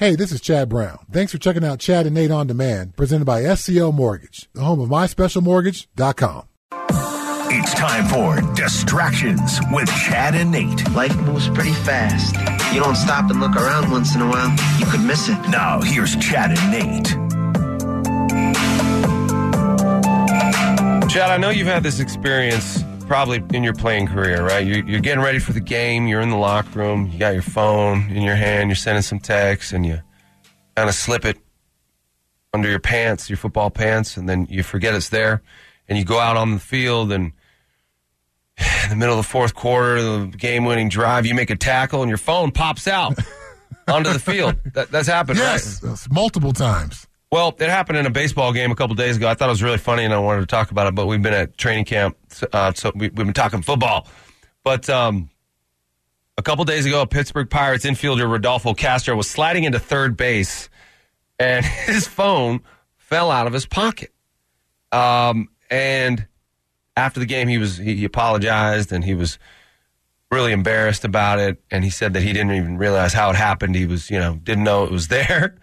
Hey, this is Chad Brown. Thanks for checking out Chad and Nate on Demand, presented by SCL Mortgage, the home of myspecialmortgage.com. It's time for Distractions with Chad and Nate. Life moves pretty fast. You don't stop and look around once in a while, you could miss it. Now, here's Chad and Nate. Chad, I know you've had this experience probably in your playing career, right? You're, you're, getting ready for the game. You're in the locker room. You got your phone in your hand. You're sending some texts, and you kind of slip it under your pants, your football pants, and then you forget it's there. And you go out on the field, and in the middle of the fourth quarter, the game-winning drive, you make a tackle, and your phone pops out onto the field. That, that's happened, yes, right? multiple times. Well, it happened in a baseball game a couple days ago. I thought it was really funny, and I wanted to talk about it. But we've been at training camp, uh, so we, have been talking football. But um, a couple days ago, Pittsburgh Pirates infielder Rodolfo Castro was sliding into third base, and his phone fell out of his pocket. Um, and after the game, he was he apologized, and he was really embarrassed about it. And he said that he didn't even realize how it happened. He was, you know, didn't know it was there.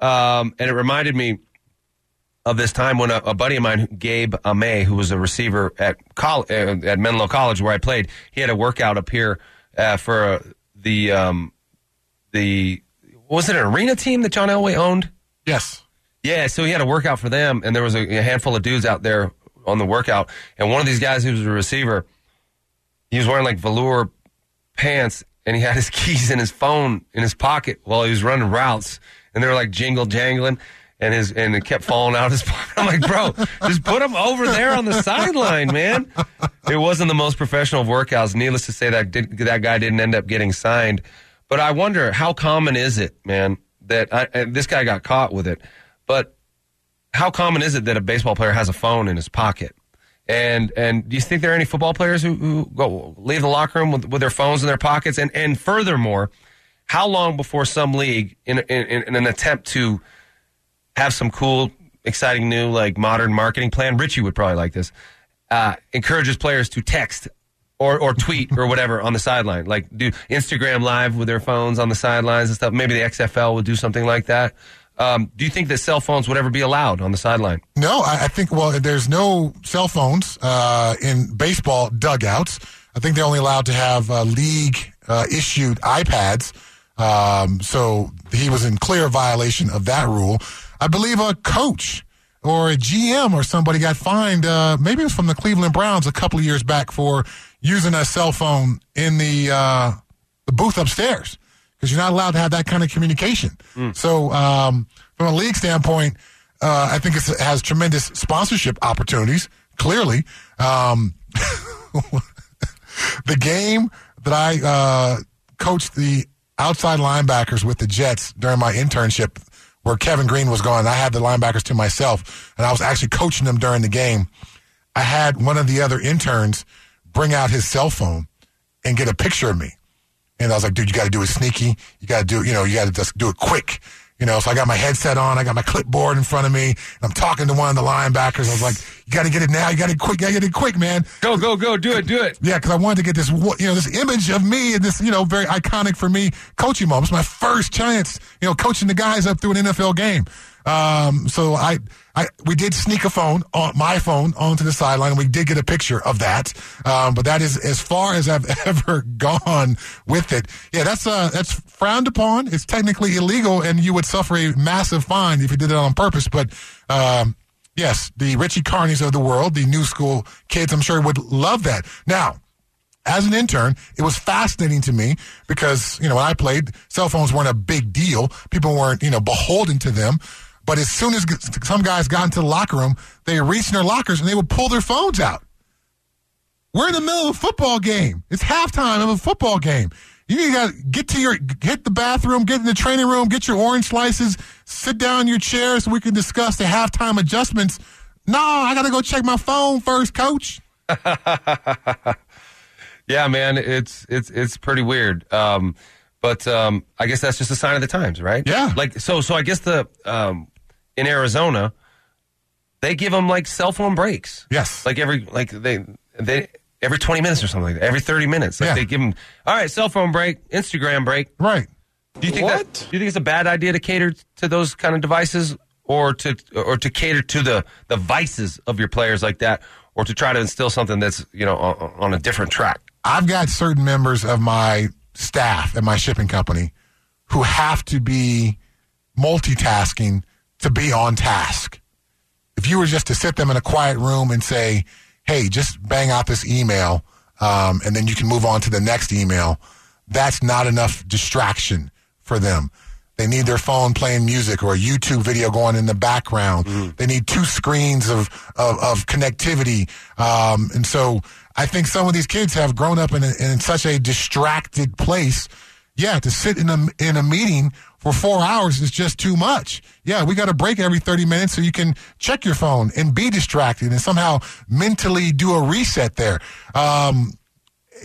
Um, and it reminded me of this time when a, a buddy of mine, Gabe Amay, who was a receiver at col- uh, at Menlo College where I played, he had a workout up here uh, for uh, the um, the was it an arena team that John Elway owned? Yes. Yeah, so he had a workout for them, and there was a, a handful of dudes out there on the workout, and one of these guys who was a receiver, he was wearing like velour pants, and he had his keys in his phone in his pocket while he was running routes and they were like jingle jangling and his and it kept falling out of his pocket. I'm like, bro, just put him over there on the sideline, man. It wasn't the most professional of workouts. Needless to say, that did, that guy didn't end up getting signed. But I wonder how common is it, man, that I, this guy got caught with it. But how common is it that a baseball player has a phone in his pocket? And and do you think there are any football players who, who go leave the locker room with, with their phones in their pockets? And and furthermore how long before some league, in, in, in, an attempt to have some cool, exciting new, like modern marketing plan, Richie would probably like this, uh, encourages players to text or, or tweet or whatever on the sideline, like do Instagram live with their phones on the sidelines and stuff. Maybe the XFL would do something like that. Um, do you think that cell phones would ever be allowed on the sideline? No, I, I think, well, there's no cell phones uh, in baseball dugouts. I think they're only allowed to have uh, league uh, issued iPads. Um, so he was in clear violation of that rule. I believe a coach or a GM or somebody got fined. Uh, maybe it was from the Cleveland Browns a couple of years back for using a cell phone in the uh, the booth upstairs because you're not allowed to have that kind of communication. Mm. So um, from a league standpoint, uh, I think it has tremendous sponsorship opportunities. Clearly, um, the game that I uh, coached the outside linebackers with the Jets during my internship where Kevin Greene was going. I had the linebackers to myself, and I was actually coaching them during the game. I had one of the other interns bring out his cell phone and get a picture of me. And I was like, dude, you got to do it sneaky. You got to do, you know, you got to just do it quick. You know, so I got my headset on, I got my clipboard in front of me, I'm talking to one of the linebackers. I was like, "You got to get it now. You got to quick. You got to get it quick, man. Go, go, go. Do it, do it." Yeah, because I wanted to get this, you know, this image of me and this, you know, very iconic for me coaching moment. It's my first chance, you know, coaching the guys up through an NFL game. Um, so I, I, we did sneak a phone on my phone onto the sideline. We did get a picture of that. Um, but that is as far as I've ever gone with it. Yeah, that's, uh, that's frowned upon. It's technically illegal and you would suffer a massive fine if you did it on purpose. But, um, yes, the Richie Carneys of the world, the new school kids, I'm sure would love that. Now, as an intern, it was fascinating to me because, you know, when I played, cell phones weren't a big deal. People weren't, you know, beholden to them. But as soon as some guys got into the locker room, they reached in their lockers and they would pull their phones out. We're in the middle of a football game. It's halftime of a football game. You got to get to your, hit the bathroom, get in the training room, get your orange slices, sit down in your chair so we can discuss the halftime adjustments. No, I got to go check my phone first, coach. yeah, man, it's it's it's pretty weird. Um, but um, I guess that's just a sign of the times, right? Yeah. Like so, so I guess the um, in Arizona, they give them like cell phone breaks. Yes. Like every like they they every twenty minutes or something like that. Every thirty minutes, like Yeah. they give them all right, cell phone break, Instagram break. Right. Do you think What? that? Do you think it's a bad idea to cater to those kind of devices, or to or to cater to the the vices of your players like that, or to try to instill something that's you know on, on a different track? I've got certain members of my staff at my shipping company who have to be multitasking to be on task. If you were just to sit them in a quiet room and say, hey, just bang out this email, um, and then you can move on to the next email, that's not enough distraction for them. They need their phone playing music or a YouTube video going in the background. They need two screens of, of, of connectivity. Um, and so I think some of these kids have grown up in, a, in such a distracted place. Yeah, to sit in a, in a meeting for four hours is just too much. Yeah, we got a break every 30 minutes so you can check your phone and be distracted and somehow mentally do a reset there. Um,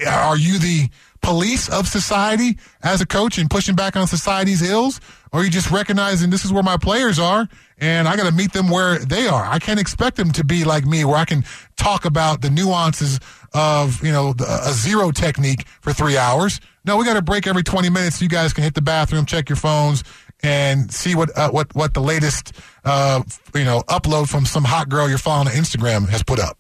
are you the police of society as a coach and pushing back on society's ills? Or are you just recognizing this is where my players are and I got to meet them where they are? I can't expect them to be like me where I can talk about the nuances of, you know, a zero technique for three hours. No, we got to break every 20 minutes so you guys can hit the bathroom, check your phones, and see what uh, what what the latest uh, you know upload from some hot girl you're following on Instagram has put up.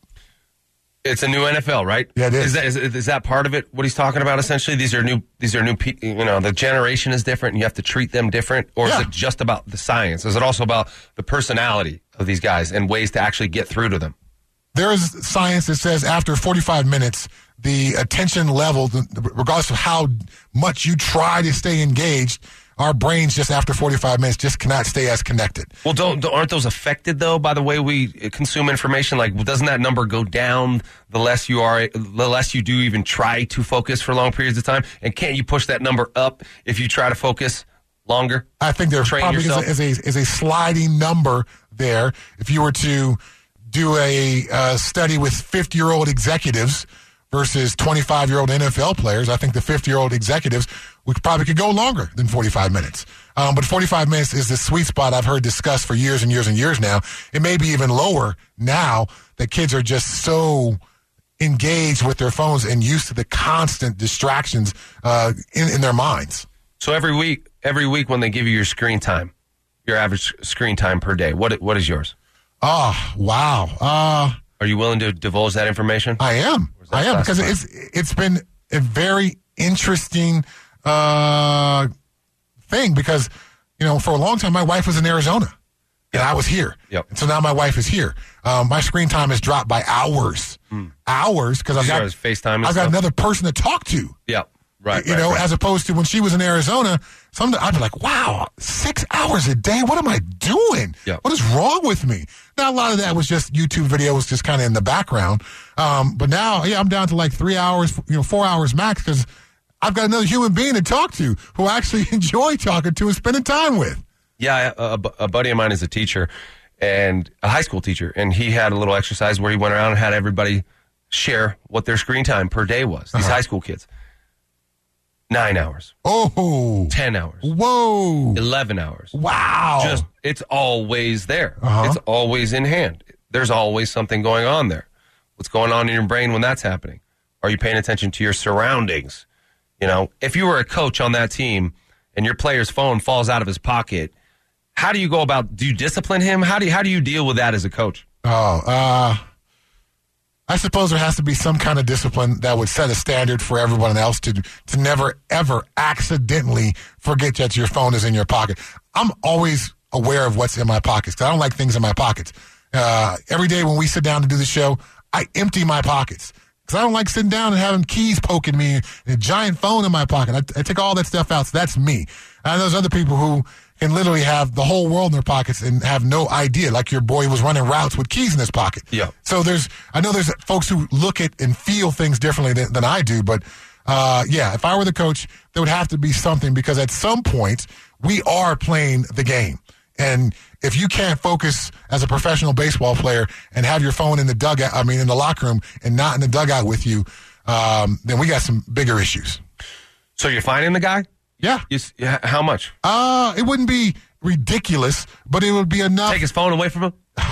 It's a new NFL, right? Yeah, it is. Is that is, is that part of it? What he's talking about essentially? These are new. These are new. pe- You know, the generation is different. and You have to treat them different, or Yeah. is it just about the science? Is it also about the personality of these guys and ways to actually get through to them? There is science that says after 45 minutes, the attention level, regardless of how much you try to stay engaged, our brains just after 45 minutes just cannot stay as connected. Well, don't, don't- aren't those affected though by the way we consume information? Like, doesn't that number go down the less you are, the less you do even try to focus for long periods of time? And can't you push that number up if you try to focus longer? I think there probably is a, is, a, is a sliding number there. If you were to do a uh, study with 50 year old executives versus 25 year old NFL players, I think the 50 year old executives we probably could go longer than 45 minutes. Um, but 45 minutes is the sweet spot I've heard discussed for years and years and years now. It may be even lower now that kids are just so engaged with their phones and used to the constant distractions uh, in, in their minds. So every week, every week when they give you your screen time, your average screen time per day, what what is yours? Oh, wow. Uh, Are you willing to divulge that information? I am. I am because it's it's been a very interesting uh, thing because you know for a long time my wife was in Arizona and I was here. Yep. And so now my wife is here. Um, my screen time has dropped by hours, hours because I've got FaceTime I've got another person to talk to. Yeah, right. You right, know, right. as opposed to when she was in Arizona, some I'd be like, "Wow, six hours a day. What am I doing? Yeah. What is wrong with me?" Now a lot of that was just YouTube videos, just kind of in the background. Um, but now, yeah, I'm down to like three hours, you know, four hours max because I've got another human being to talk to who I actually enjoy talking to and spending time with. Yeah, a, a a buddy of mine is a teacher and a high school teacher, and he had a little exercise where he went around and had everybody share what their screen time per day was. These high school kids, nine hours, Oh, ten hours, whoa, eleven hours. wow! Just it's always there. Uh-huh. It's always in hand. There's always something going on there. What's going on in your brain when that's happening? Are you paying attention to your surroundings? You know, if you were a coach on that team and your player's phone falls out of his pocket, how do you go about? Do you discipline him? How do you, how do you deal with that as a coach? Oh, uh, I suppose there has to be some kind of discipline that would set a standard for everyone else to to never ever accidentally forget that your phone is in your pocket. I'm always aware of what's in my pockets I don't like things in my pockets. Uh, every day when we sit down to do the show, I empty my pockets because I don't like sitting down and having keys poking me and a giant phone in my pocket. I, I take all that stuff out. So that's me. And there's other people who can literally have the whole world in their pockets and have no idea. Like your boy was running routes with keys in his pocket. Yeah. So there's, I know there's folks who look at and feel things differently than, than I do, but uh, yeah, if I were the coach, there would have to be something because at some point we are playing the game. And if you can't focus as a professional baseball player and have your phone in the dugout, I mean, in the locker room and not in the dugout with you, um, then we got some bigger issues. So you're finding the guy? Yeah. You, s- yeah, how much? Uh, it wouldn't be ridiculous, but it would be enough. Take his phone away from him.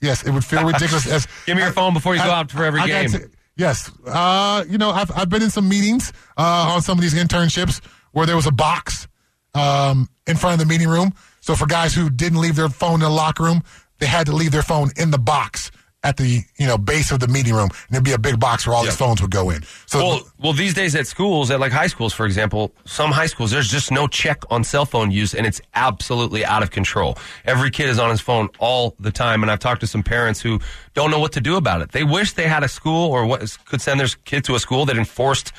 Yes, it would feel ridiculous. As Give me your phone before you go out for every I game. yes, uh, you know, I've I've been in some meetings uh, on some of these internships where there was a box um, in front of the meeting room. So for guys who didn't leave their phone in the locker room, they had to leave their phone in the box at the you know base of the meeting room, and there'd be a big box where all these phones would go in. So Well, well, these days at schools, at like high schools, for example, some high schools, there's just no check on cell phone use, and it's absolutely out of control. Every kid is on his phone all the time, and I've talked to some parents who don't know what to do about it. They wish they had a school or what could send their kid to a school that enforced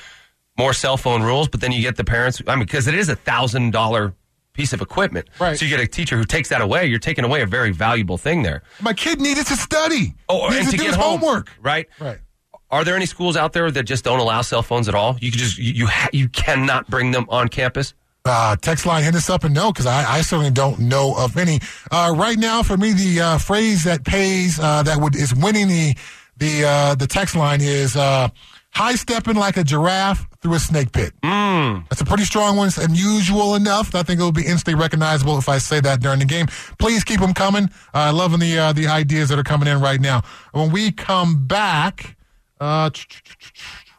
more cell phone rules, but then you get the parents. I mean, because it is a thousand dollar piece of equipment, Right. So you get a teacher who takes that away. You're taking away a very valuable thing there. my kid needed to study. Oh, needed and to do get his home, homework. right? Right. Are there any schools out there that just don't allow cell phones at all? You can just you you, ha- you cannot bring them on campus. Uh, text line, hit us up and know because I, I certainly don't know of any. Uh, right now, for me, the uh, phrase that pays uh, that would is winning the the uh, the text line is uh, high stepping like a giraffe through a snake pit. Mm. That's a pretty strong one. It's unusual enough. I think it will be instantly recognizable if I say that during the game. Please keep them coming. Uh, loving the uh, the ideas that are coming in right now. When we come back. Uh,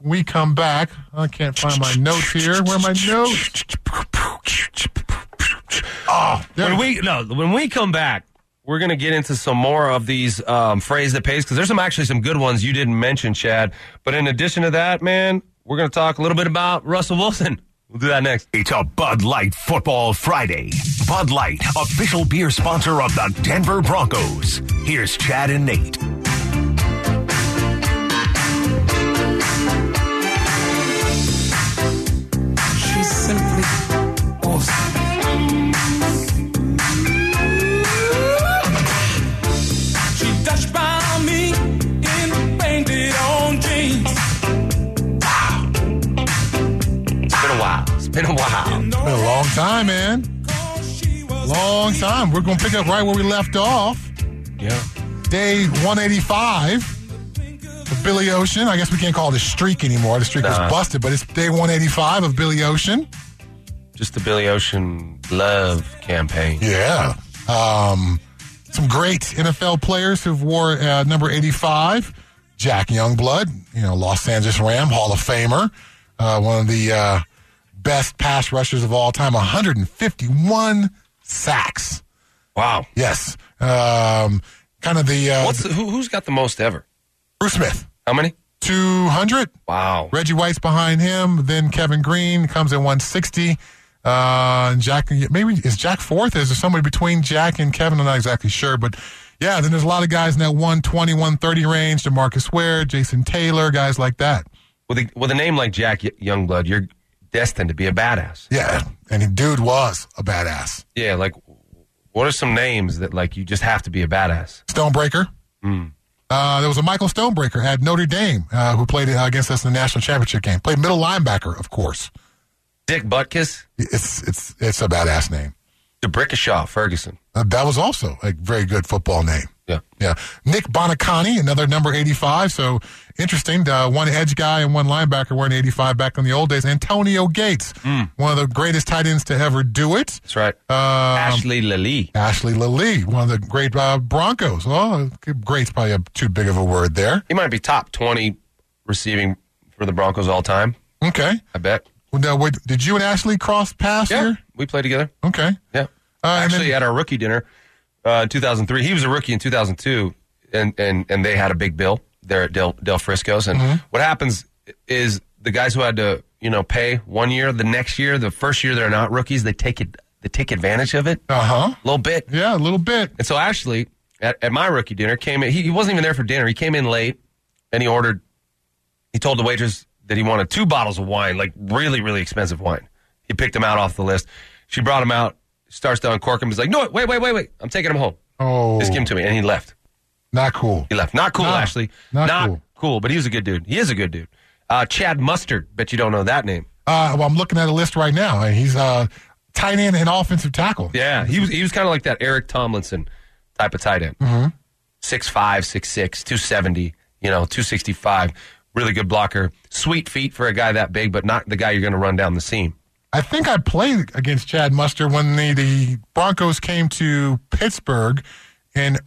we come back. I can't find my notes here. Where are my notes? Oh, When we no, when we come back, we're going to get into some more of these um, phrase that pays because there's some actually some good ones you didn't mention, Chad. But in addition to that, man, we're going to talk a little bit about Russell Wilson. We'll do that next. It's a Bud Light Football Friday. Bud Light, official beer sponsor of the Denver Broncos. Here's Chad and Nate. Time, man. Long time. We're going to pick up right where we left off. Yeah. Day 185 of Billy Ocean. I guess we can't call it a streak anymore. The streak Nah. was busted, but it's day 185 of Billy Ocean. Just the Billy Ocean love campaign. Yeah. Um, some great NFL players who've wore uh, number 85. Jack Youngblood, you know, Los Angeles Ram, Hall of Famer, uh, one of the uh, best pass rushers of all time, 151 sacks. Wow. Yes. Um, kind of the uh, the, who, who's got the most ever? Bruce Smith, How many? 200. Wow. Reggie White's behind him. Then Kevin Greene comes in 160. Uh, and Jack, maybe is Jack fourth? Is there somebody between Jack and Kevin? I'm not exactly sure, but yeah, then there's a lot of guys in that 120, 130 range. Demarcus Ware, Jason Taylor, guys like that. With a, with a name like Jack Youngblood, you're destined to be a badass. Yeah, and he, dude was a badass. Yeah, like what are some names that like you just have to be a badass? Stonebreaker. Uh, there was a Michael Stonebreaker at Notre Dame uh, who played uh, against us in the national championship game. Played middle linebacker, of course. Dick Butkus, It's it's it's a badass name. D'Brickashaw Ferguson. Uh, that was also a very good football name. Yeah. Yeah. Nick Buoniconti, another number 85. So interesting. Uh, one edge guy and one linebacker wearing 85 back in the old days. Antonio Gates, one of the greatest tight ends to ever do it. That's right. Um, Ashley Lally. Ashley Lelie, one of the great uh, Broncos. Oh, great's probably a, too big of a word there. He might be top 20 receiving for the Broncos all time. Okay. I bet. Now, wait, did you and Ashley cross paths Yeah. here? We played together. Okay. Yeah. Uh, Actually, then- at our rookie dinner uh, in 2003, he was a rookie in 2002, and, and, and they had a big bill there at Del, Del Frisco's. And Mm-hmm. what happens is the guys who had to, you know, pay one year, the next year, the first year they're not rookies, they take it, they take advantage of it Uh huh. a little bit. Yeah, a little bit. And so Ashley, at, at my rookie dinner, came in. He, he wasn't even there for dinner. He came in late, and he ordered. He told the waitress that he wanted two bottles of wine, like really, really expensive wine. He picked them out off the list. She brought them out. Starts to uncork him. He's like, "No, wait, wait, wait, wait! I'm taking him home. Oh, Just give him to me." And he left. not cool. He left. Not cool, Ashley. not cool. but he was a good dude. He is a good dude. Uh, Chad Mustard. Bet you don't know that name. Uh, well, I'm looking at a list right now. and He's uh, tight end and offensive tackle. Yeah, he was he was kind of like that Eric Tomlinson type of tight end. Mm-hmm. 6'5", 6'6", 270, you know, 265. Really good blocker. Sweet feet for a guy that big, but not the guy you're going to run down the seam. I think I played against Chad Mustard when the, the Broncos came to Pittsburgh in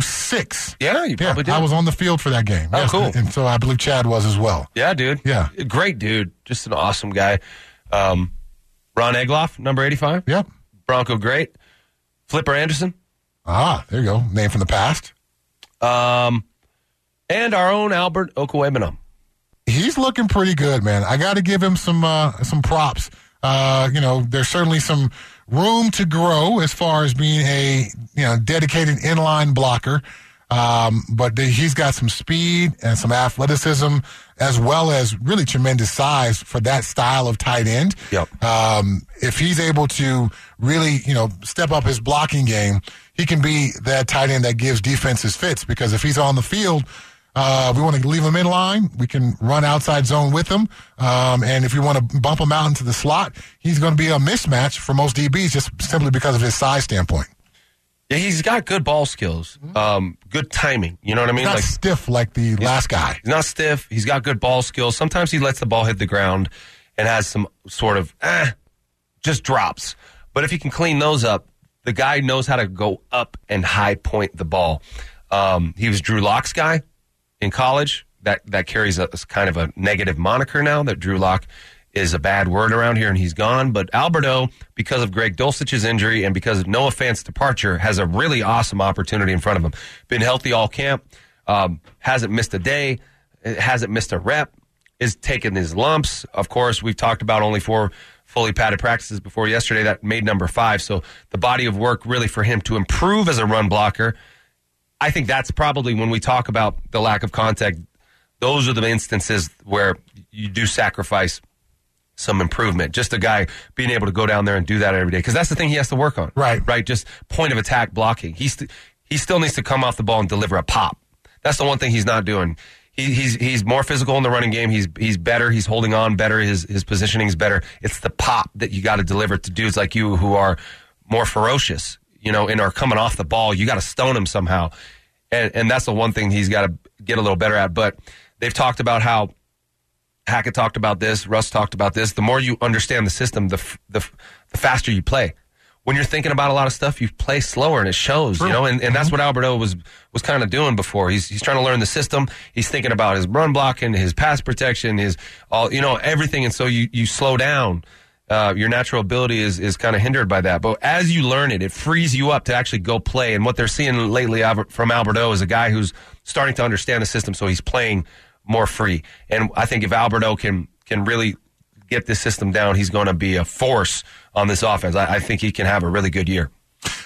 06. Yeah, you Yeah, probably did. I was on the field for that game. Oh, cool. And so I believe Chad was as well. yeah, dude. Yeah. Great dude. Just an awesome guy. Um, Ron Egloff, number 85. Yep. Bronco great. Flipper Anderson. Ah, there you go. Name from the past. Um, and our own Albert Okwuegbunam. He's looking pretty good, man. I got to give him some uh, some props. Uh, you know, there's certainly some room to grow as far as being a you know dedicated inline blocker. Um, but the, he's got some speed and some athleticism, as well as really tremendous size for that style of tight end. Yep. Um, if he's able to really, you know, step up his blocking game, he can be that tight end that gives defenses fits. Because if he's on the field, uh, we want to leave him in line. We can run outside zone with him. Um, and if you want to bump him out into the slot, he's going to be a mismatch for most DBs just simply because of his size standpoint. Yeah, he's got good ball skills, um, good timing. You know what I mean? He's not stiff like the last guy. He's not stiff. He's got good ball skills. Sometimes he lets the ball hit the ground and has some sort of eh, just drops. But if he can clean those up, the guy knows how to go up and high point the ball. Um, he was Drew Lock's guy in college. That that carries a, kind of a negative moniker now. That Drew Lock is a bad word around here, and he's gone. But Alberto, because of Greg Dulcich's injury and because of Noah Fant's departure, has a really awesome opportunity in front of him. Been healthy all camp, um, hasn't missed a day, hasn't missed a rep, is taking his lumps. Of course, we've talked about only four fully padded practices before yesterday. That made number five. So the body of work really for him to improve as a run blocker. I think that's probably when we talk about the lack of contact. Those are the instances where you do sacrifice some improvement. Just a guy being able to go down there and do that every day because that's the thing he has to work on. Right. right. Just point of attack blocking. He's st- he still needs to come off the ball and deliver a pop. That's the one thing he's not doing. He, he's he's more physical in the running game. He's he's better. He's holding on better. His his positioning is better. It's the pop that you got to deliver to dudes like you who are more ferocious, you know, and are coming off the ball. You got to stone him somehow, and and that's the one thing he's got to get a little better at. But they've talked about how Hackett talked about this. Russ talked about this. The more you understand the system, the f- the, f- the faster you play. When you're thinking about a lot of stuff, you play slower, and it shows. You know, and, and that's mm-hmm. what Alberto was was kind of doing before. He's he's trying to learn the system. He's thinking about his run blocking, his pass protection, his all you know everything. And so you you slow down. Uh, your natural ability is is kind of hindered by that. But as you learn it, it frees you up to actually go play. And what they're seeing lately Albert- from Alberto is a guy who's starting to understand the system, so he's playing more free. And I think if Alberto can can really get this system down, he's going to be a force on this offense. I, I think he can have a really good year.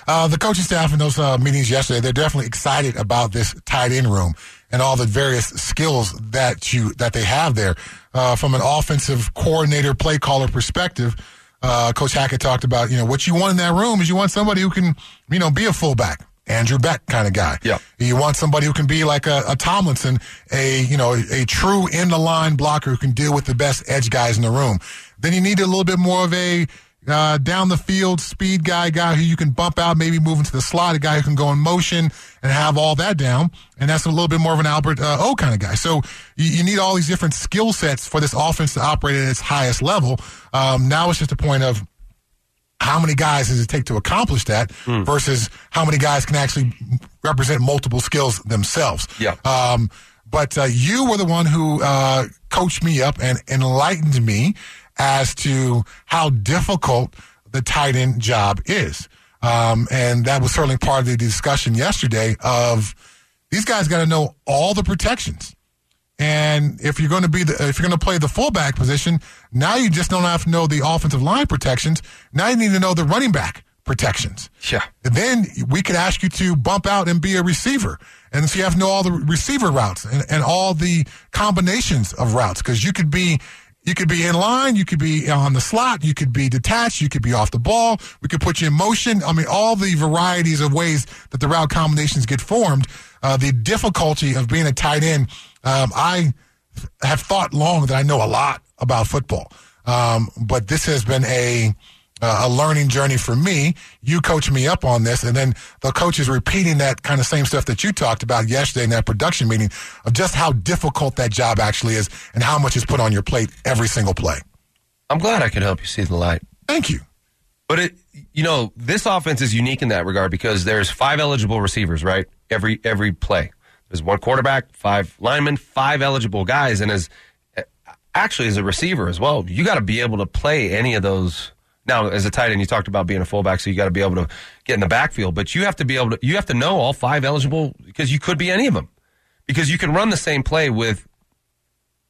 Uh, the coaching staff in those uh, meetings yesterday, they're definitely excited about this tight end room and all the various skills that you that they have there. Uh, from an offensive coordinator, play caller perspective, uh, Coach Hackett talked about you know what you want in that room is you want somebody who can you know be a fullback. Andrew Beck kind of guy. Yeah. You want somebody who can be like a, a Tomlinson, a you know a, true in the line blocker who can deal with the best edge guys in the room. Then you need a little bit more of a uh, down the field speed guy, guy who you can bump out, maybe move into the slot, a guy who can go in motion and have all that down. And that's a little bit more of an Albert uh, O kind of guy. So you, you need all these different skill sets for this offense to operate at its highest level. Um, now it's just a point of how many guys does it take to accomplish that versus how many guys can actually represent multiple skills themselves. Yeah. Um, but uh, you were the one who uh, coached me up and enlightened me as to how difficult the tight end job is. Um, and that was certainly part of the discussion yesterday of these guys got to know all the protections. And if you're going to be the, if you're going to play the fullback position, now you just don't have to know the offensive line protections. Now you need to know the running back protections. Yeah. And then we could ask you to bump out and be a receiver. And so you have to know all the receiver routes and, and all the combinations of routes because you could be you could be in line, you could be on the slot, you could be detached, you could be off the ball. We could put you in motion. I mean, all the varieties of ways that the route combinations get formed. Uh, the difficulty of being a tight end. Um, I have thought long that I know a lot about football, um, but this has been a uh, a learning journey for me. You coach me up on this, and then the coach is repeating that kind of same stuff that you talked about yesterday in that production meeting of just how difficult that job actually is and how much is put on your plate every single play. I'm glad I could help you see the light. Thank you. But it, you know, this offense is unique in that regard because there's five eligible receivers, right? Every every play. There's one quarterback, five linemen, five eligible guys, and as actually as a receiver as well, you got to be able to play any of those Now, as a tight end, you talked about being a fullback, so you got to be able to get in the backfield, but you have to be able to, you have to know all five eligible because you could be any of them. Because you can run the same play with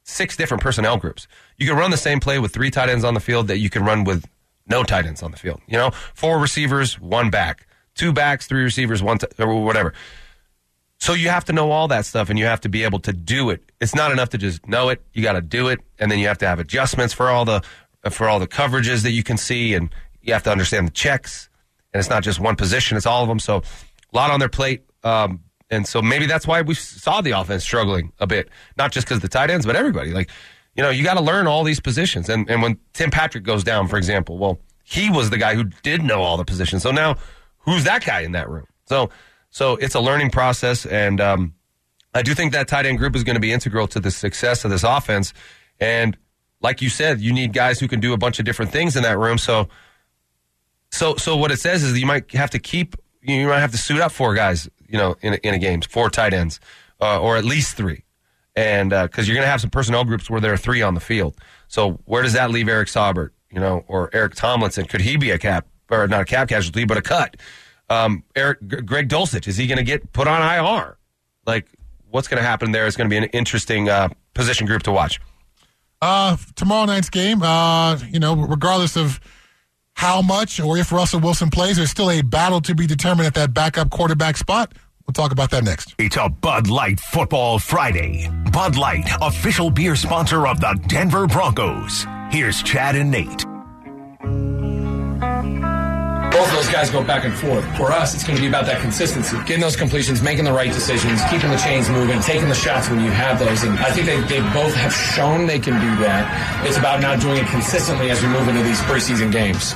six different personnel groups. You can run the same play with three tight ends on the field that you can run with no tight ends on the field. You know, four receivers, one back, two backs, three receivers, one, t- or whatever. So you have to know all that stuff and you have to be able to do it. It's not enough to just know it. You got to do it. And then you have to have adjustments for all the, for all the coverages that you can see. And you have to understand the checks. And it's not just one position, it's all of them. So a lot on their plate. Um, and so maybe that's why we saw the offense struggling a bit, not just because the tight ends, but everybody. Like, you know, you got to learn all these positions. And, and when Tim Patrick goes down, for example, well, he was the guy who did know all the positions. So now who's that guy in that room? So, so it's a learning process. And, um, I do think that tight end group is going to be integral to the success of this offense. And like you said, you need guys who can do a bunch of different things in that room. So, so, so what it says is you might have to keep, you might have to suit up four guys, you know, in a, in a game, four tight ends, uh, or at least three. And, uh, cause you're going to have some personnel groups where there are three on the field. So where does that leave Eric Saubert, you know, or Eric Tomlinson? Could he be a cap, or not a cap casualty, but a cut? Um, Eric, G- Greg Dulcich, is he going to get put on IR? Like, what's going to happen there is going to be an interesting, uh, position group to watch. Uh, tomorrow night's game, uh, you know, regardless of how much or if Russell Wilson plays, there's still a battle to be determined at that backup quarterback spot. We'll talk about that next. It's a Bud Light Football Friday. Bud Light, official beer sponsor of the Denver Broncos. Here's Chad and Nate. Both of those guys go back and forth. For us, it's going to be about that consistency, getting those completions, making the right decisions, keeping the chains moving, taking the shots when you have those. And I think they, they both have shown they can do that. It's about now doing it consistently as we move into these preseason games.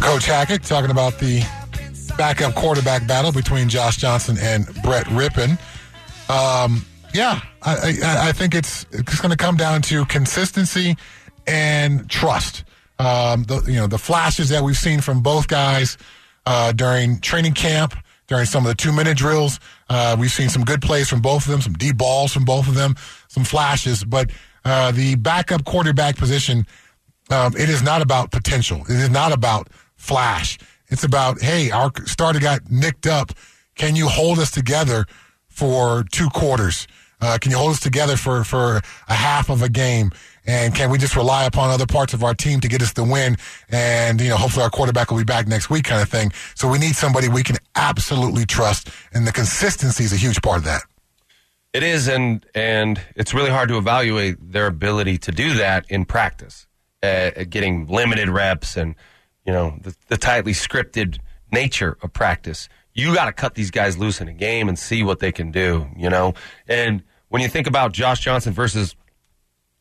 Coach Hackett talking about the backup quarterback battle between Josh Johnson and Brett Rypien. Um, yeah, I, I, I think it's it's going to come down to consistency and trust. Um, the, you know, the flashes that we've seen from both guys uh, during training camp, during some of the two minute drills, uh, we've seen some good plays from both of them, some deep balls from both of them, some flashes. But uh, the backup quarterback position, um, it is not about potential. It is not about flash. It's about, hey, our starter got nicked up. Can you hold us together for two quarters? Uh, can you hold us together for, for a half of a game? And can we just rely upon other parts of our team to get us the win? And, you know, hopefully our quarterback will be back next week kind of thing. So we need somebody we can absolutely trust. And the consistency is a huge part of that. It is, and and it's really hard to evaluate their ability to do that in practice, uh, getting limited reps and you know the, the tightly scripted nature of practice. You got to cut these guys loose in a game and see what they can do. You know, and when you think about Josh Johnson versus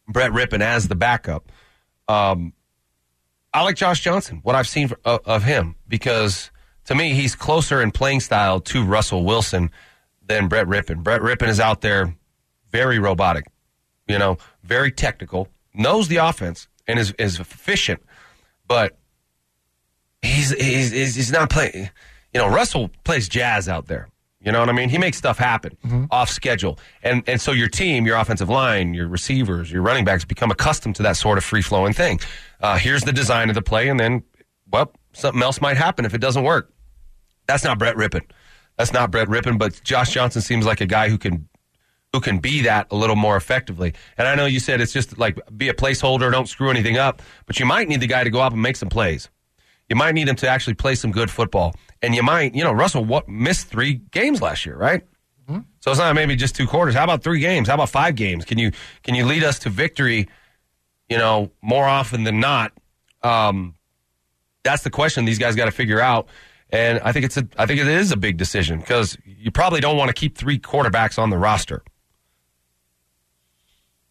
Brett Rypien as the backup, um, I like Josh Johnson. What I've seen of, him because to me he's closer in playing style to Russell Wilson than Brett Rypien. Brett Rypien is out there very robotic, you know, very technical, knows the offense and is, is efficient, but he's, he's, he's not playing, you know, Russell plays jazz out there. You know what I mean? He makes stuff happen off schedule. And and so your team, your offensive line, your receivers, your running backs become accustomed to that sort of free flowing thing. Uh, here's the design of the play, and then, well, something else might happen if it doesn't work. That's not Brett Rypien. That's not Brett Rypien, but Josh Johnson seems like a guy who can who can be that a little more effectively. And I know you said it's just like be a placeholder, don't screw anything up, but you might need the guy to go up and make some plays. You might need him to actually play some good football. And you might, you know, Russell what, missed three games last year, right? So it's not maybe just two quarters. How about three games? How about five games? Can you can you lead us to victory? You know, more often than not. Um, that's the question these guys got to figure out. And I think it's a I think it is a big decision because you probably don't want to keep three quarterbacks on the roster.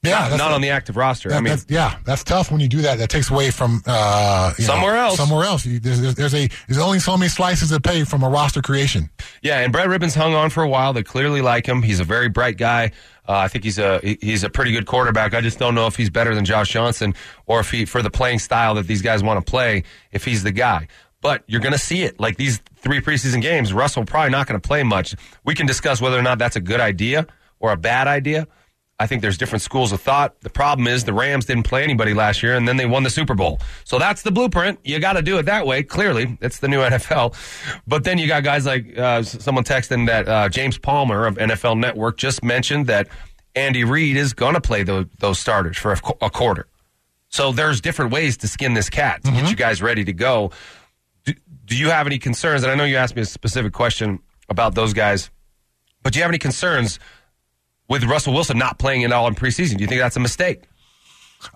Yeah, not, not on the active roster. I mean, that's, yeah, that's tough when you do that. That takes away from uh, you know, Somewhere else. Somewhere else. You, there's, there's, a there's only so many slices of pay from a roster creation. Yeah, and Brett Rypien's hung on for a while. They clearly like him. He's a very bright guy. Uh, I think he's a he's a pretty good quarterback. I just don't know if he's better than Josh Johnson or if he for the playing style that these guys want to play, if he's the guy. But you're going to see it. Like these three preseason games, Russell probably not going to play much. We can discuss whether or not that's a good idea or a bad idea. I think there's different schools of thought. The problem is the Rams didn't play anybody last year, and then they won the Super Bowl. So that's the blueprint. You got to do it that way. Clearly, it's the new NFL. But then you got guys like uh, someone texting that uh, James Palmer of NFL Network just mentioned that Andy Reid is going to play those, those starters for a, a quarter. So there's different ways to skin this cat to get you guys ready to go. Do, do you have any concerns? And I know you asked me a specific question about those guys, but do you have any concerns with Russell Wilson not playing at all in preseason? Do you think that's a mistake?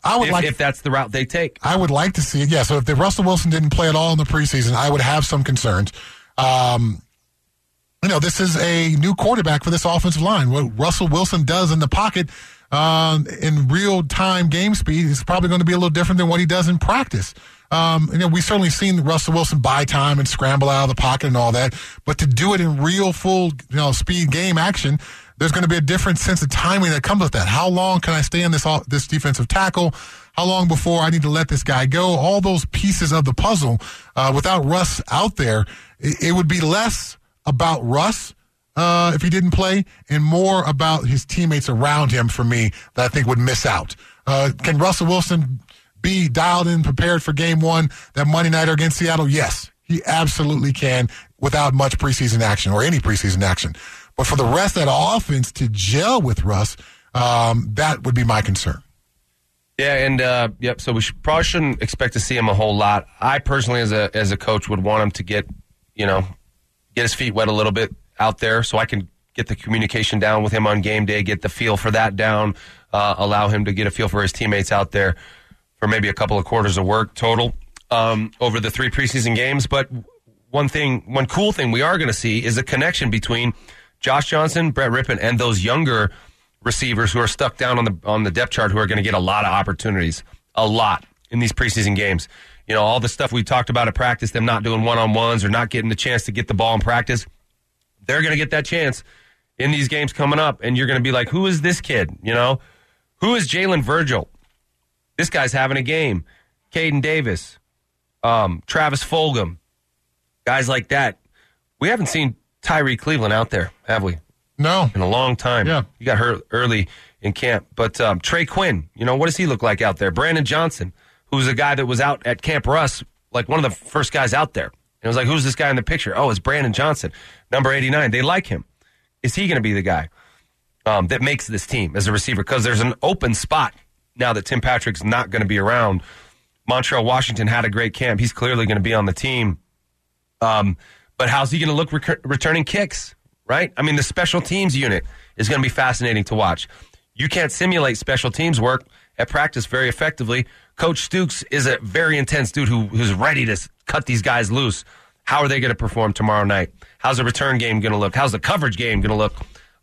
I would If, like if that's the route they take. I would like to see it. Yeah. So if the Russell Wilson didn't play at all in the preseason, I would have some concerns. Um, you know, this is a new quarterback for this offensive line. What Russell Wilson does in the pocket um, in real time game speed is probably going to be a little different than what he does in practice. Um, you know, we've certainly seen Russell Wilson buy time and scramble out of the pocket and all that, but to do it in real full, you know, speed game action, there's going to be a different sense of timing that comes with that. How long can I stay in this this defensive tackle? How long before I need to let this guy go? All those pieces of the puzzle. Uh, without Russ out there, it, it would be less about Russ uh, if he didn't play, and more about his teammates around him. For me, that I think would miss out. Uh, can Russell Wilson be dialed in, prepared for Game One that Monday nighter against Seattle? Yes, he absolutely can, without much preseason action or any preseason action. But for the rest of that offense to gel with Russ, um, that would be my concern. Yeah, and uh, yep. So we should, probably shouldn't expect to see him a whole lot. I personally, as a as a coach, would want him to get, you know, get his feet wet a little bit out there, so I can get the communication down with him on game day, get the feel for that down, uh, allow him to get a feel for his teammates out there for maybe a couple of quarters of work total um, over the three preseason games. But one thing, one cool thing we are going to see is a connection between Josh Johnson, Brett Rypien, and those younger receivers who are stuck down on the on the depth chart who are going to get a lot of opportunities, a lot in these preseason games. You know, all the stuff we talked about at practice, them not doing one on ones or not getting the chance to get the ball in practice. They're going to get that chance in these games coming up, and you're going to be like, "Who is this kid?" You know, who is Jalen Virgil? This guy's having a game. Kaden Davis, um, Travis Fulgham, guys like that. We haven't seen Tyree Cleveland out there, have we? No, in a long time. Yeah. He got hurt early in camp. But um, Trey Quinn, you know, what does he look like out there? Brandon Johnson, who's a guy that was out at Camp Russ, like one of the first guys out there. And it was like, who's this guy in the picture? Oh, it's Brandon Johnson, number 89. They like him. Is he going to be the guy um, that makes this team as a receiver? Because there's an open spot now that Tim Patrick's not going to be around. Montrell Washington had a great camp. He's clearly going to be on the team. Um, but how's he going to look returning kicks? Right? I mean, the special teams unit is going to be fascinating to watch. You can't simulate special teams work at practice very effectively. Coach Stukes is a very intense dude who, who's ready to cut these guys loose. How are they going to perform tomorrow night? How's the return game going to look? How's the coverage game going to look?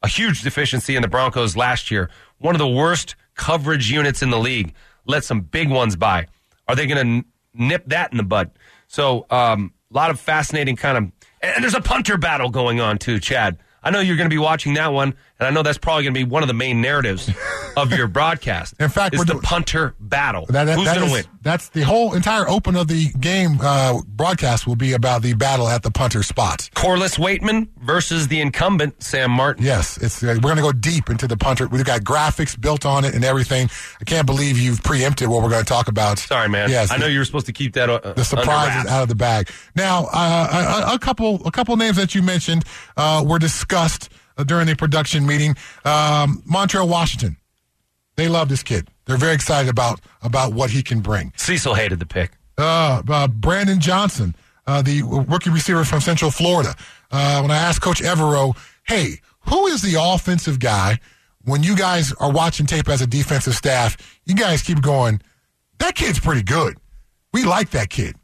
A huge deficiency in the Broncos last year. One of the worst coverage units in the league. Let some big ones by. Are they going to nip that in the bud? So, um, a lot of fascinating kind of. And there's a punter battle going on too, Chad. I know you're going to be watching that one, and I know that's probably going to be one of the main narratives of your broadcast. In fact, is the do- punter battle. That, that- Who's going to win? That's the whole entire open of the game uh, broadcast will be about the battle at the punter spot. Corliss Waitman versus the incumbent Sam Martin. Yes, it's uh, we're going to go deep into the punter. We've got graphics built on it and everything. I can't believe you've preempted what we're going to talk about. Sorry, man. Yes, I know the- you were supposed to keep that. Uh, the surprise is out of the bag. Now, uh, a, a couple a couple names that you mentioned uh, were discussed during the production meeting. Um, Montrell, Washington. They love this kid. They're very excited about about what he can bring. Cecil hated the pick. Uh, uh, Brandon Johnson, uh, the rookie receiver from Central Florida. Uh, when I asked Coach Evero, hey, who is the offensive guy when you guys are watching tape as a defensive staff? You guys keep going, that kid's pretty good. We like that kid.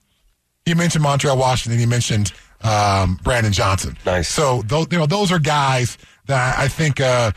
He mentioned Montrell Washington. He mentioned um, Brandon Johnson. Nice. So those, you know, those are guys that I think uh,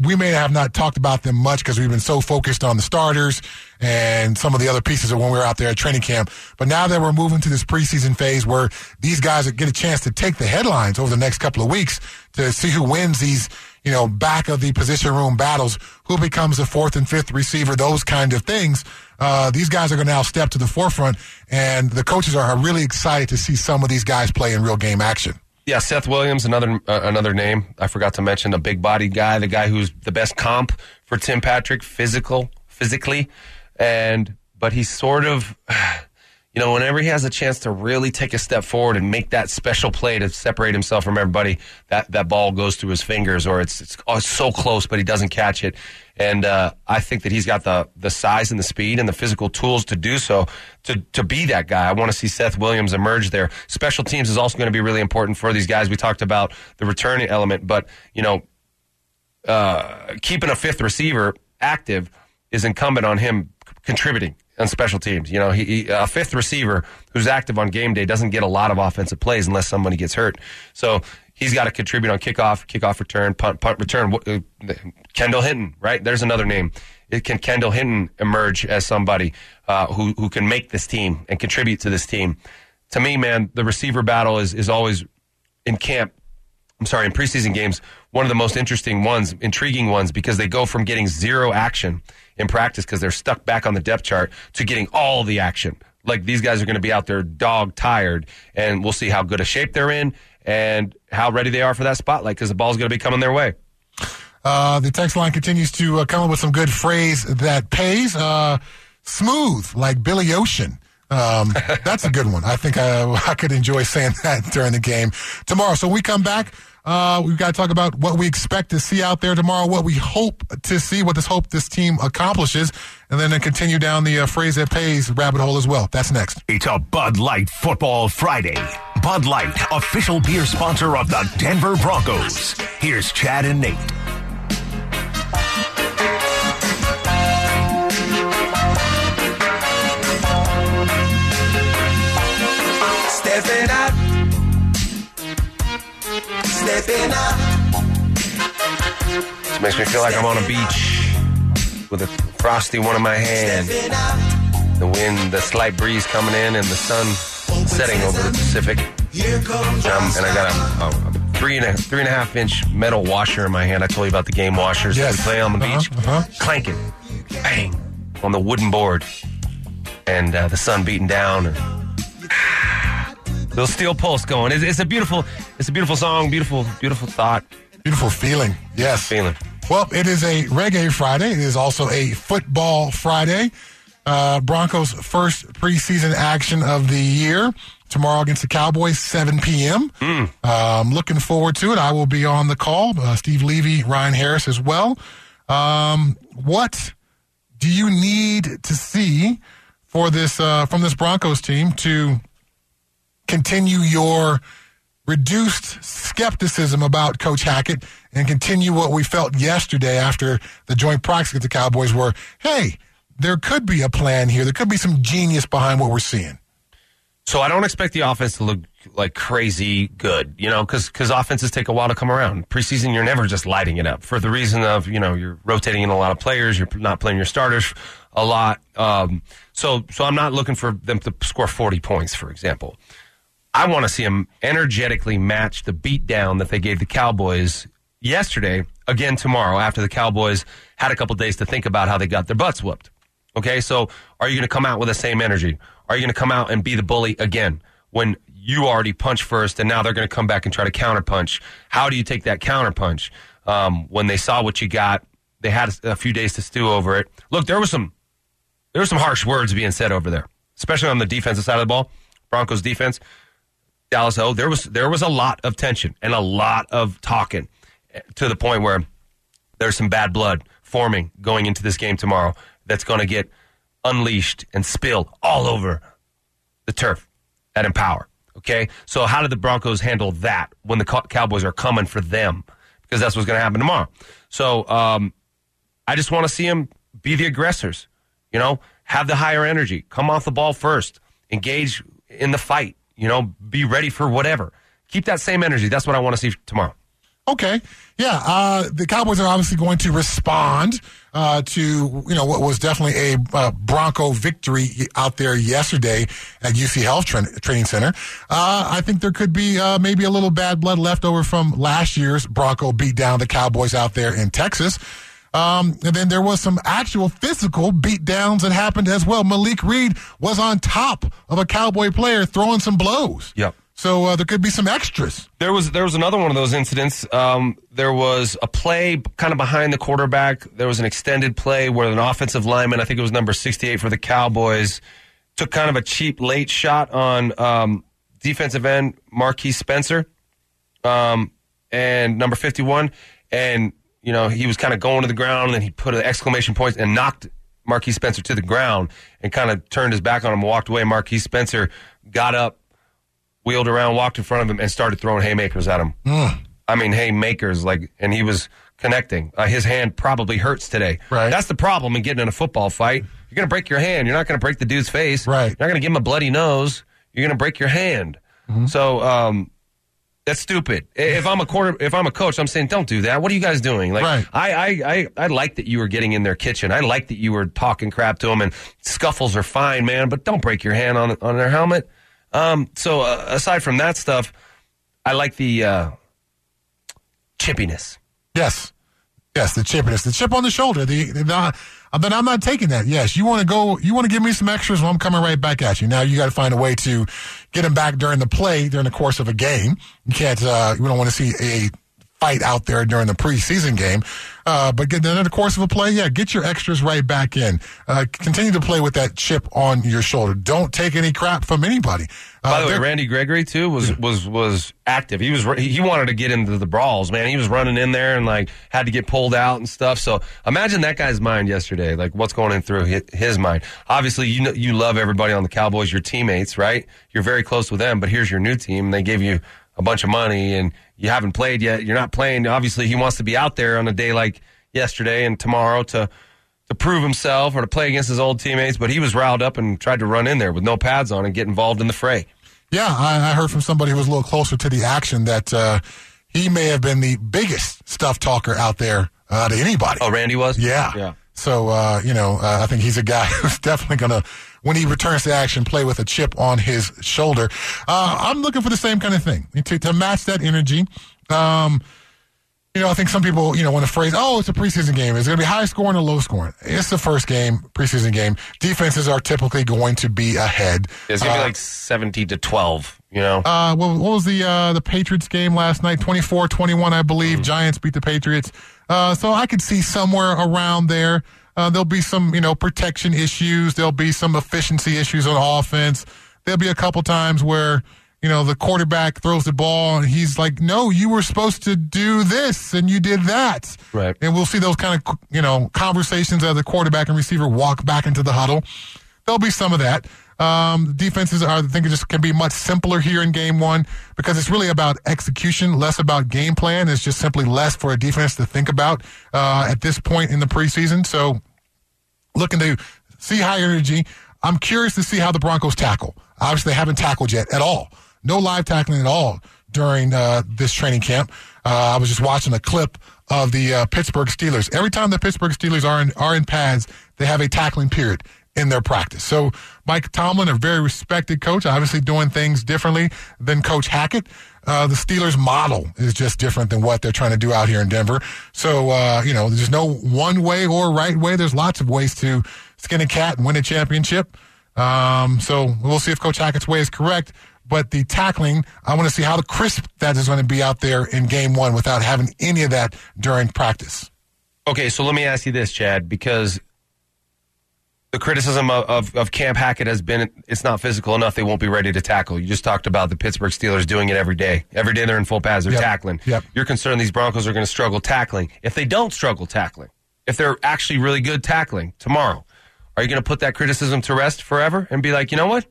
we may have not talked about them much because we've been so focused on the starters and some of the other pieces of when we were out there at training camp. But now that we're moving to this preseason phase where these guys get a chance to take the headlines over the next couple of weeks to see who wins these, you know, back of the position room battles, who becomes the fourth and fifth receiver, those kind of things. Uh, these guys are going to now step to the forefront, and the coaches are really excited to see some of these guys play in real game action. Yeah, Seth Williams, another uh, another name I forgot to mention, a big bodied guy, the guy who's the best comp for Tim Patrick, physical, physically, and but he's sort of, you know, whenever he has a chance to really take a step forward and make that special play to separate himself from everybody, that that ball goes through his fingers or it's it's, oh, it's so close, but he doesn't catch it. And uh, I think that he's got the the size and the speed and the physical tools to do so to to be that guy. I want to see Seth Williams emerge there. Special teams is also going to be really important for these guys. We talked about the returning element, but you know, uh, keeping a fifth receiver active is incumbent on him contributing on special teams. You know, he, he, a fifth receiver who's active on game day doesn't get a lot of offensive plays unless somebody gets hurt. So he's got to contribute on kickoff, kickoff return, punt, punt return. Uh, Kendall Hinton, right? There's another name. It can Kendall Hinton emerge as somebody uh, who who can make this team and contribute to this team? To me, man, the receiver battle is is always in camp. I'm sorry, in preseason games, one of the most interesting ones, intriguing ones, because they go from getting zero action in practice because they're stuck back on the depth chart to getting all the action. Like these guys are going to be out there dog tired, and we'll see how good a shape they're in and how ready they are for that spotlight because the ball's going to be coming their way. Uh, the text line continues to uh, come up with some good phrase that pays. Uh, smooth, like Billy Ocean. Um, that's a good one. I think I, I could enjoy saying that during the game tomorrow. So we come back. Uh, we've got to talk about what we expect to see out there tomorrow, what we hope to see, what this hope this team accomplishes, and then continue down the uh, phrase that pays rabbit hole as well. That's next. It's a Bud Light Football Friday. Bud Light, official beer sponsor of the Denver Broncos. Here's Chad and Nate. This makes me feel like I'm on a beach with a frosty one in my hand. The wind, the slight breeze coming in, and the sun setting over the Pacific. Here comes Um, and I got a, a, a three and a three and a half inch metal washer in my hand. I told you about the game washers Yes. we play on the Uh-huh, beach, uh-huh. clanking, bang, on the wooden board, and uh, the sun beating down. And, little steel pulse going. It's, it's a beautiful, it's a beautiful song, beautiful, beautiful thought, Beautiful feeling. Yes. feeling. Well, it is a reggae Friday. It is also a football Friday. Uh, Broncos' first preseason action of the year tomorrow against the Cowboys, 7 p.m. Um, looking forward to it. I will be on the call. Uh, Steve Levy, Ryan Harris as well. Um, what do you need to see for this uh, from this Broncos team to continue your reduced skepticism about Coach Hackett and continue what we felt yesterday after the joint practice with the Cowboys were, hey, there could be a plan here. There could be some genius behind what we're seeing. So I don't expect the offense to look like crazy good, you know, because because offenses take a while to come around. Preseason, you're never just lighting it up for the reason of you know you're rotating in a lot of players, you're not playing your starters a lot. Um, so so I'm not looking for them to score 40 points, for example. I want to see them energetically match the beatdown that they gave the Cowboys yesterday again tomorrow after the Cowboys had a couple days to think about how they got their butts whooped. Okay, so are you going to come out with the same energy? Are you going to come out and be the bully again when you already punched first and now they're going to come back and try to counterpunch? How do you take that counterpunch? Um, when they saw what you got, they had a, few days to stew over it. Look, there was some there were some harsh words being said over there, especially on the defensive side of the ball. Broncos defense, Dallas O. There was there was a lot of tension and a lot of talking to the point where there's some bad blood forming going into this game tomorrow that's going to get unleashed and spill all over the turf at Empower. Okay, so how did the Broncos handle that when the Cowboys are coming for them? Because that's what's going to happen tomorrow. So um, I just want to see them be the aggressors. You know, have the higher energy, come off the ball first, engage in the fight. You know, be ready for whatever. Keep that same energy. That's what I want to see tomorrow. Okay. Yeah. Uh, the Cowboys are obviously going to respond uh, to, you know, what was definitely a uh, Bronco victory out there yesterday at UC Health Tra- Training Center. Uh, I think there could be uh, maybe a little bad blood left over from last year's Bronco beat down the Cowboys out there in Texas. Um, and then there was some actual physical beatdowns that happened as well. Malik Reed was on top of a Cowboy player throwing some blows. Yep. So uh, there could be some extras. There was there was another one of those incidents. Um, there was a play kind of behind the quarterback. There was an extended play where an offensive lineman, I think it was number sixty eight for the Cowboys, took kind of a cheap late shot on um, defensive end Marquiss Spencer, um, and number fifty one, and you know he was kind of going to the ground, and then he put an exclamation point and knocked Marquiss Spencer to the ground, and kind of turned his back on him, and walked away. Marquiss Spencer got up wheeled around, walked in front of him, and started throwing haymakers at him. I mean, haymakers, like, and he was connecting. Uh, his hand probably hurts today. Right. That's the problem in getting in a football fight. You're going to break your hand. You're not going to break the dude's face. Right. You're not going to give him a bloody nose. You're going to break your hand. So, um, that's stupid. If I'm a quarter, if I'm a coach, I'm saying, don't do that. What are you guys doing? Like, Right. I, I, I, I like that you were getting in their kitchen. I like that you were talking crap to them, and scuffles are fine, man. But don't break your hand on on their helmet. Um, so uh, aside from that stuff, I like the uh, chippiness. Yes. Yes, the chippiness, the chip on the shoulder. The, the not, then I'm not taking that. Yes, you want to go, you want to give me some extras. Well, I'm coming right back at you. Now you got to find a way to get him back during the play during the course of a game. You can't. Uh, don't want to see a fight out there during the preseason game. Uh, but then in the course of a play, yeah, get your extras right back in. Uh, continue to play with that chip on your shoulder. Don't take any crap from anybody. Uh, By the way, Randy Gregory too was was was active. He was he wanted to get into the brawls, man. He was running in there and like had to get pulled out and stuff. So imagine that guy's mind yesterday, like what's going in through hi- his mind. Obviously, you know you love everybody on the Cowboys, your teammates, right? You're very close with them, but here's your new team. They gave you a bunch of money and you haven't played yet. You're not playing. Obviously, he wants to be out there on a day like yesterday and tomorrow to to prove himself or to play against his old teammates, but he was riled up and tried to run in there with no pads on and get involved in the fray. Yeah, I, I heard from somebody who was a little closer to the action that uh, he may have been the biggest stuff talker out there uh, to anybody. Oh, Randy was? Yeah. Yeah. So, uh, you know, uh, I think he's a guy who's definitely going to, when he returns to action, play with a chip on his shoulder. Uh, I'm looking for the same kind of thing to, to match that energy. Um, you know, I think some people, you know, want to phrase, oh, it's a preseason game. It's going to be high scoring or low scoring. It's the first game, preseason game. Defenses are typically going to be ahead. It's gonna Uh, be like seventy to twelve. You know, uh, what, what was the uh, the Patriots game last night? 24-21, I believe. Giants beat the Patriots. Uh, so I could see somewhere around there. Uh, there'll be some, you know, protection issues. There'll be some efficiency issues on offense. There'll be a couple times where, you know, the quarterback throws the ball and he's like, "No, you were supposed to do this and you did that." Right. And we'll see those kind of, you know, conversations as the quarterback and receiver walk back into the huddle. There'll be some of that. Um, defenses are, I think, just can be much simpler here in game one because it's really about execution, less about game plan. It's just simply less for a defense to think about uh, at this point in the preseason. So, looking to see high energy. I'm curious to see how the Broncos tackle. Obviously, they haven't tackled yet at all. No live tackling at all during uh, this training camp. Uh, I was just watching a clip of the uh, Pittsburgh Steelers. Every time the Pittsburgh Steelers are in are in pads, they have a tackling period in their practice. So Mike Tomlin, a very respected coach, obviously doing things differently than Coach Hackett. Uh, the Steelers model is just different than what they're trying to do out here in Denver. So, uh, you know, there's no one way or right way. There's lots of ways to skin a cat and win a championship. Um, so we'll see if Coach Hackett's way is correct. But the tackling, I want to see how the crisp that is going to be out there in game one without having any of that during practice. okay. So let me ask you this, Chad, because the criticism of, of, of Camp Hackett has been it's not physical enough. They won't be ready to tackle. You just talked about the Pittsburgh Steelers doing it every day. Every day they're in full pads. They're Yep. tackling. Yep. You're concerned these Broncos are going to struggle tackling. If they don't struggle tackling, if they're actually really good tackling tomorrow, are you going to put that criticism to rest forever and be like, you know what?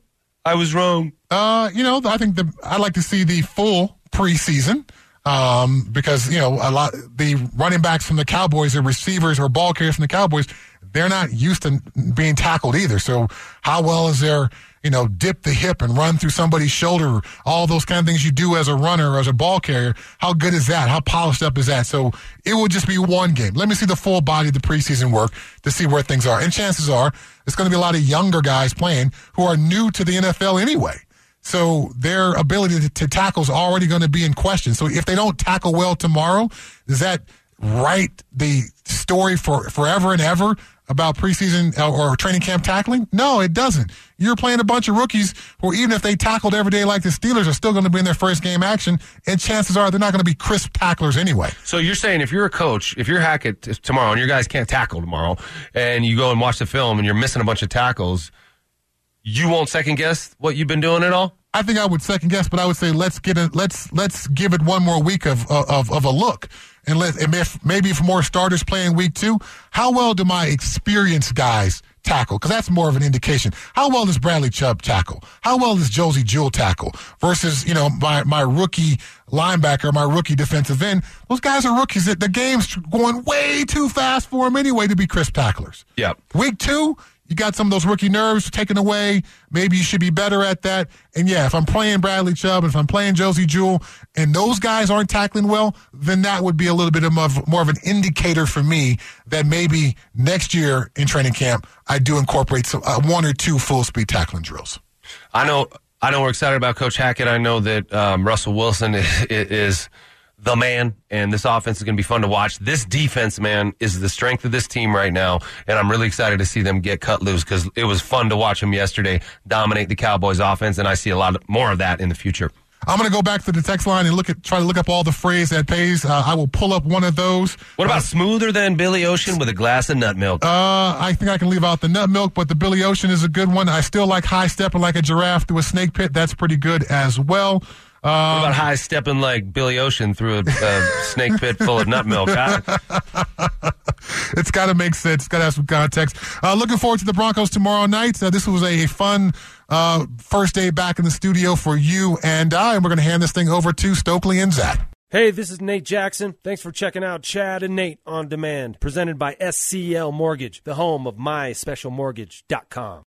I was wrong. Uh, you know, I think the I'd like to see the full preseason um, because you know a lot the running backs from the Cowboys, or receivers or ball carriers from the Cowboys, they're not used to being tackled either. So how well is their you know dip the hip and run through somebody's shoulder, all those kind of things you do as a runner or as a ball carrier? How good is that? How polished up is that? So it will just be one game. Let me see the full body of the preseason work to see where things are. And chances are it's going to be a lot of younger guys playing who are new to the NFL anyway. So their ability to, to tackle is already going to be in question. So if they don't tackle well tomorrow, does that write the story for forever and ever about preseason uh, or training camp tackling? No, it doesn't. You're playing a bunch of rookies who, even if they tackled every day like the Steelers, are still going to be in their first game action, and chances are they're not going to be crisp tacklers anyway. So you're saying if you're a coach, if you're Hackett tomorrow and your guys can't tackle tomorrow, and you go and watch the film and you're missing a bunch of tackles, you won't second guess what you've been doing at all? I think I would second guess, but I would say let's get it. Let's let's give it one more week of of, of a look, and let and if maybe for more starters playing week two, how well do my experienced guys tackle? Because that's more of an indication. How well does Bradley Chubb tackle? How well does Josey Jewell tackle? Versus you know my my rookie linebacker, my rookie defensive end. Those guys are rookies. That the game's going way too fast for them anyway to be crisp tacklers. Yep. Week two, you got some of those rookie nerves taken away. Maybe you should be better at that. And yeah, if I'm playing Bradley Chubb, and if I'm playing Josey Jewell, and those guys aren't tackling well, then that would be a little bit of more of an indicator for me that maybe next year in training camp I do incorporate some uh, one or two full speed tackling drills. I know. I know we're excited about Coach Hackett. I know that um, Russell Wilson is, is the man, and this offense is going to be fun to watch. This defense, man, is the strength of this team right now, and I'm really excited to see them get cut loose because it was fun to watch them yesterday dominate the Cowboys offense, and I see a lot more of that in the future. I'm going to go back to the text line and look at try to look up all the phrase that pays. Uh, I will pull up one of those. What about uh, smoother than Billy Ocean with a glass of nut milk? Uh, I think I can leave out the nut milk, but the Billy Ocean is a good one. I still like high stepping like a giraffe through a snake pit. That's pretty good as well. Um, what about high stepping like Billy Ocean through a, a snake pit full of nut milk? it's got to make sense. It's got to have some context. Uh, looking forward to the Broncos tomorrow night. Uh, this was a fun uh, first day back in the studio for you and I, and we're going to hand this thing over to Stokley and Zach. Hey, this is Nate Jackson. Thanks for checking out Chad and Nate on Demand, presented by SCL Mortgage, the home of myspecialmortgage.com.